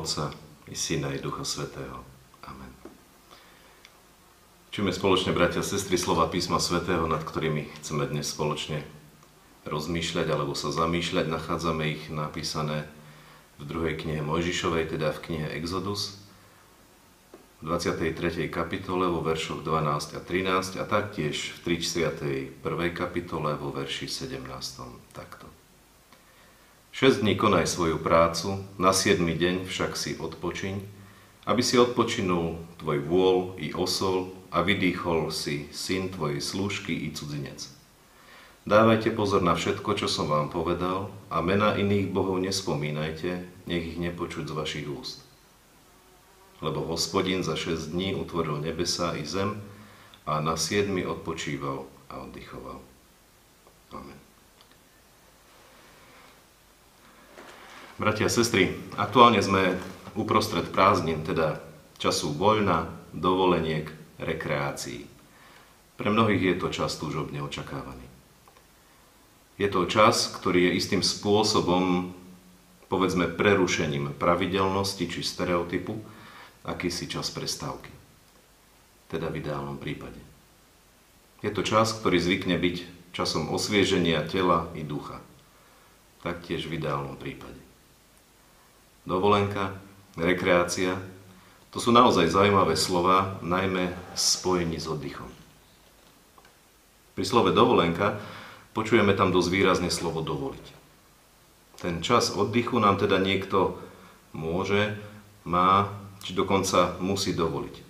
Otca i Syna i Ducha Svetého. Amen. Čujeme spoločne, bratia a sestry, slova písma Svetého, nad ktorými chceme dnes spoločne rozmýšľať alebo sa zamýšľať. Nachádzame ich napísané v druhej knihe Mojžišovej, teda v knihe Exodus, v 23. kapitole vo veršoch 12 a 13 a taktiež v 31. kapitole vo verši 17. Takto. 6 dní konaj svoju prácu, na 7 deň však si odpočiň, aby si odpočinul tvoj vôľ i osol a vydýchol si syn tvojej slúžky i cudzinec. Dávajte pozor na všetko, čo som vám povedal a mena iných bohov nespomínajte, nech ich nepočuť z vašich úst. Lebo hospodin za 6 dní utvoril nebesa i zem a na 7 odpočíval a oddychoval. Amen. Bratia a sestry, aktuálne sme uprostred prázdnin, teda času voľna, dovoleniek, rekreácií. Pre mnohých je to čas túžobne očakávaný. Je to čas, ktorý je istým spôsobom, povedzme, prerušením pravidelnosti či stereotypu, akýsi čas prestávky. Teda v ideálnom prípade. Je to čas, ktorý zvykne byť časom osvieženia tela i ducha. Taktiež v ideálnom prípade dovolenka, rekreácia. To sú naozaj zaujímavé slova, najmä spojení s oddychom. Pri slove dovolenka počujeme tam dosť výrazne slovo dovoliť. Ten čas oddychu nám teda niekto môže, má, či dokonca musí dovoliť.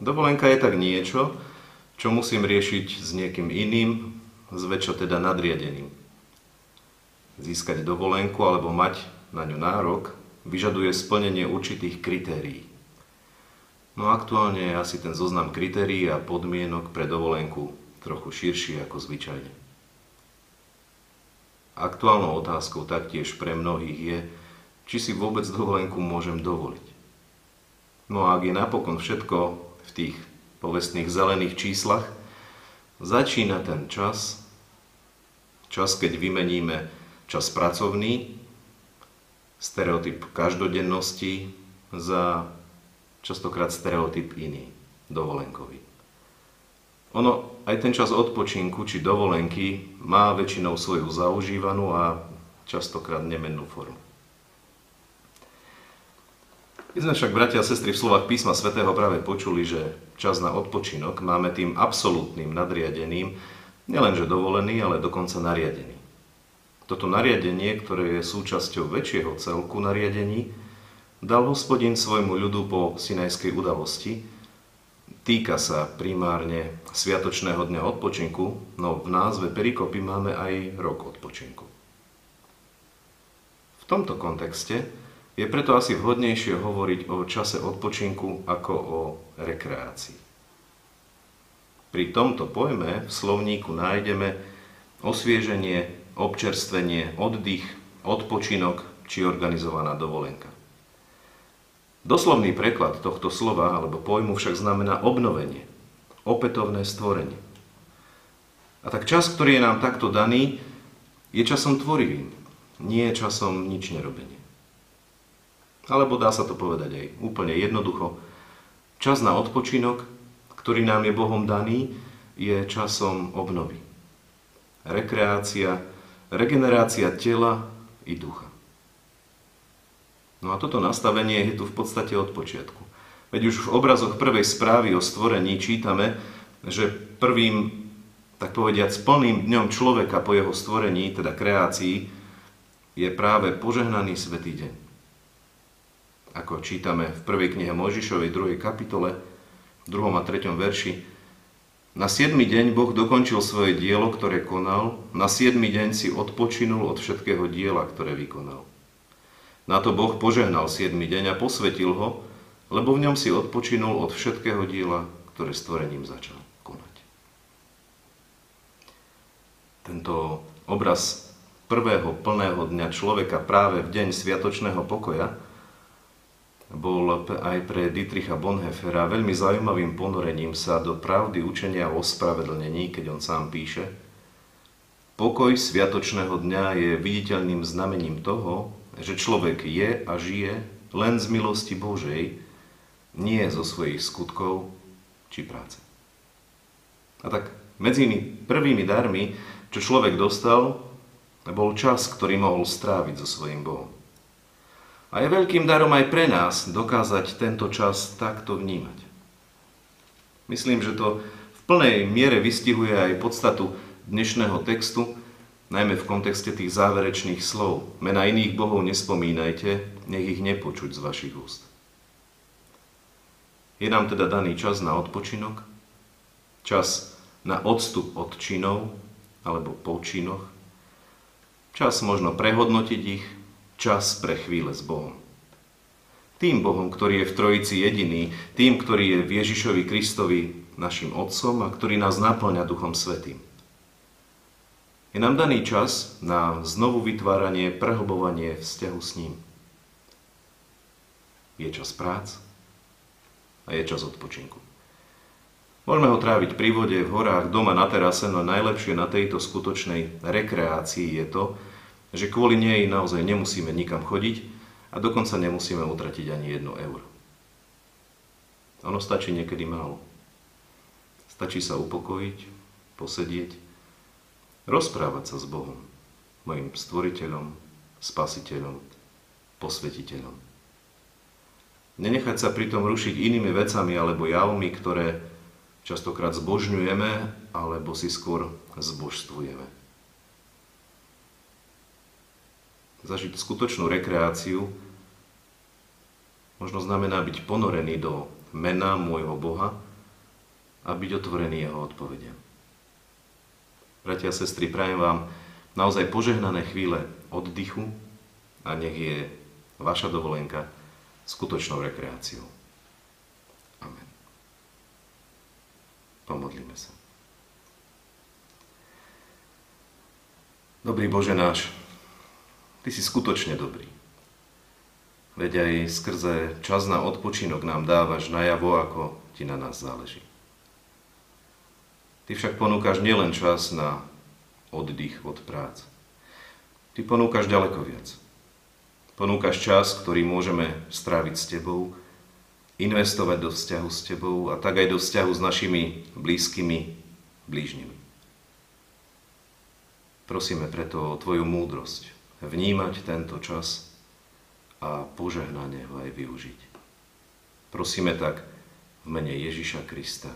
Dovolenka je tak niečo, čo musím riešiť s niekým iným, zväčša teda nadriadeným. Získať dovolenku alebo mať na ňu nárok vyžaduje splnenie určitých kritérií. No aktuálne je asi ten zoznam kritérií a podmienok pre dovolenku trochu širší ako zvyčajne. Aktuálnou otázkou taktiež pre mnohých je, či si vôbec dovolenku môžem dovoliť. No a ak je napokon všetko v tých povestných zelených číslach, začína ten čas, čas, keď vymeníme čas pracovný stereotyp každodennosti za častokrát stereotyp iný, dovolenkový. Ono, aj ten čas odpočinku či dovolenky má väčšinou svoju zaužívanú a častokrát nemennú formu. My sme však, bratia a sestry, v slovách písma svätého práve počuli, že čas na odpočinok máme tým absolútnym nadriadeným, nielenže dovolený, ale dokonca nariadený. Toto nariadenie, ktoré je súčasťou väčšieho celku nariadení, dal hospodin svojmu ľudu po Sinajskej udalosti. Týka sa primárne Sviatočného dňa odpočinku, no v názve perikopy máme aj rok odpočinku. V tomto kontexte je preto asi vhodnejšie hovoriť o čase odpočinku ako o rekreácii. Pri tomto pojme v slovníku nájdeme osvieženie občerstvenie, oddych, odpočinok či organizovaná dovolenka. Doslovný preklad tohto slova alebo pojmu však znamená obnovenie, opätovné stvorenie. A tak čas, ktorý je nám takto daný, je časom tvorivým, nie časom nič nerobenie. Alebo dá sa to povedať aj úplne jednoducho. Čas na odpočinok, ktorý nám je Bohom daný, je časom obnovy. Rekreácia, regenerácia tela i ducha. No a toto nastavenie je tu v podstate od počiatku. Veď už v obrazoch prvej správy o stvorení čítame, že prvým, tak povediať, plným dňom človeka po jeho stvorení, teda kreácii, je práve požehnaný svetý deň. Ako čítame v prvej knihe Mojžišovej 2. kapitole, v 2. a 3. verši, na 7. deň Boh dokončil svoje dielo, ktoré konal, na 7. deň si odpočinul od všetkého diela, ktoré vykonal. Na to Boh požehnal 7. deň a posvetil ho, lebo v ňom si odpočinul od všetkého diela, ktoré stvorením začal konať. Tento obraz prvého plného dňa človeka práve v deň sviatočného pokoja bol aj pre Dietricha Bonheffera veľmi zaujímavým ponorením sa do pravdy učenia o ospravedlnení, keď on sám píše Pokoj sviatočného dňa je viditeľným znamením toho, že človek je a žije len z milosti Božej, nie zo svojich skutkov či práce. A tak medzi prvými darmi, čo človek dostal, bol čas, ktorý mohol stráviť so svojím Bohom. A je veľkým darom aj pre nás dokázať tento čas takto vnímať. Myslím, že to v plnej miere vystihuje aj podstatu dnešného textu, najmä v kontexte tých záverečných slov. Mena iných bohov nespomínajte, nech ich nepočuť z vašich úst. Je nám teda daný čas na odpočinok, čas na odstup od činov alebo po činoch, čas možno prehodnotiť ich, čas pre chvíle s Bohom. Tým Bohom, ktorý je v Trojici jediný, tým, ktorý je v Ježišovi Kristovi našim Otcom a ktorý nás naplňa Duchom Svetým. Je nám daný čas na znovu vytváranie, prehlbovanie vzťahu s ním. Je čas prác, a je čas odpočinku. Môžeme ho tráviť pri vode, v horách, doma, na terase, no najlepšie na tejto skutočnej rekreácii je to, že kvôli nej naozaj nemusíme nikam chodiť a dokonca nemusíme utratiť ani jedno euro. Ono stačí niekedy málo. Stačí sa upokojiť, posedieť, rozprávať sa s Bohom, mojim stvoriteľom, spasiteľom, posvetiteľom. Nenechať sa pritom rušiť inými vecami alebo javmi, ktoré častokrát zbožňujeme alebo si skôr zbožstvujeme. Zažiť skutočnú rekreáciu možno znamená byť ponorený do mena môjho Boha a byť otvorený jeho odpovediam. Bratia a sestry, prajem vám naozaj požehnané chvíle oddychu a nech je vaša dovolenka skutočnou rekreáciou. Amen. Pomodlíme sa. Dobrý Bože náš, Ty si skutočne dobrý. Veď aj skrze čas na odpočinok nám dávaš najavo, ako Ti na nás záleží. Ty však ponúkaš nielen čas na oddych od prác. Ty ponúkaš ďaleko viac. Ponúkaš čas, ktorý môžeme stráviť s Tebou, investovať do vzťahu s Tebou a tak aj do vzťahu s našimi blízkymi blížnymi. Prosíme preto o Tvoju múdrosť vnímať tento čas a požehnanie ho aj využiť. Prosíme tak v mene Ježiša Krista.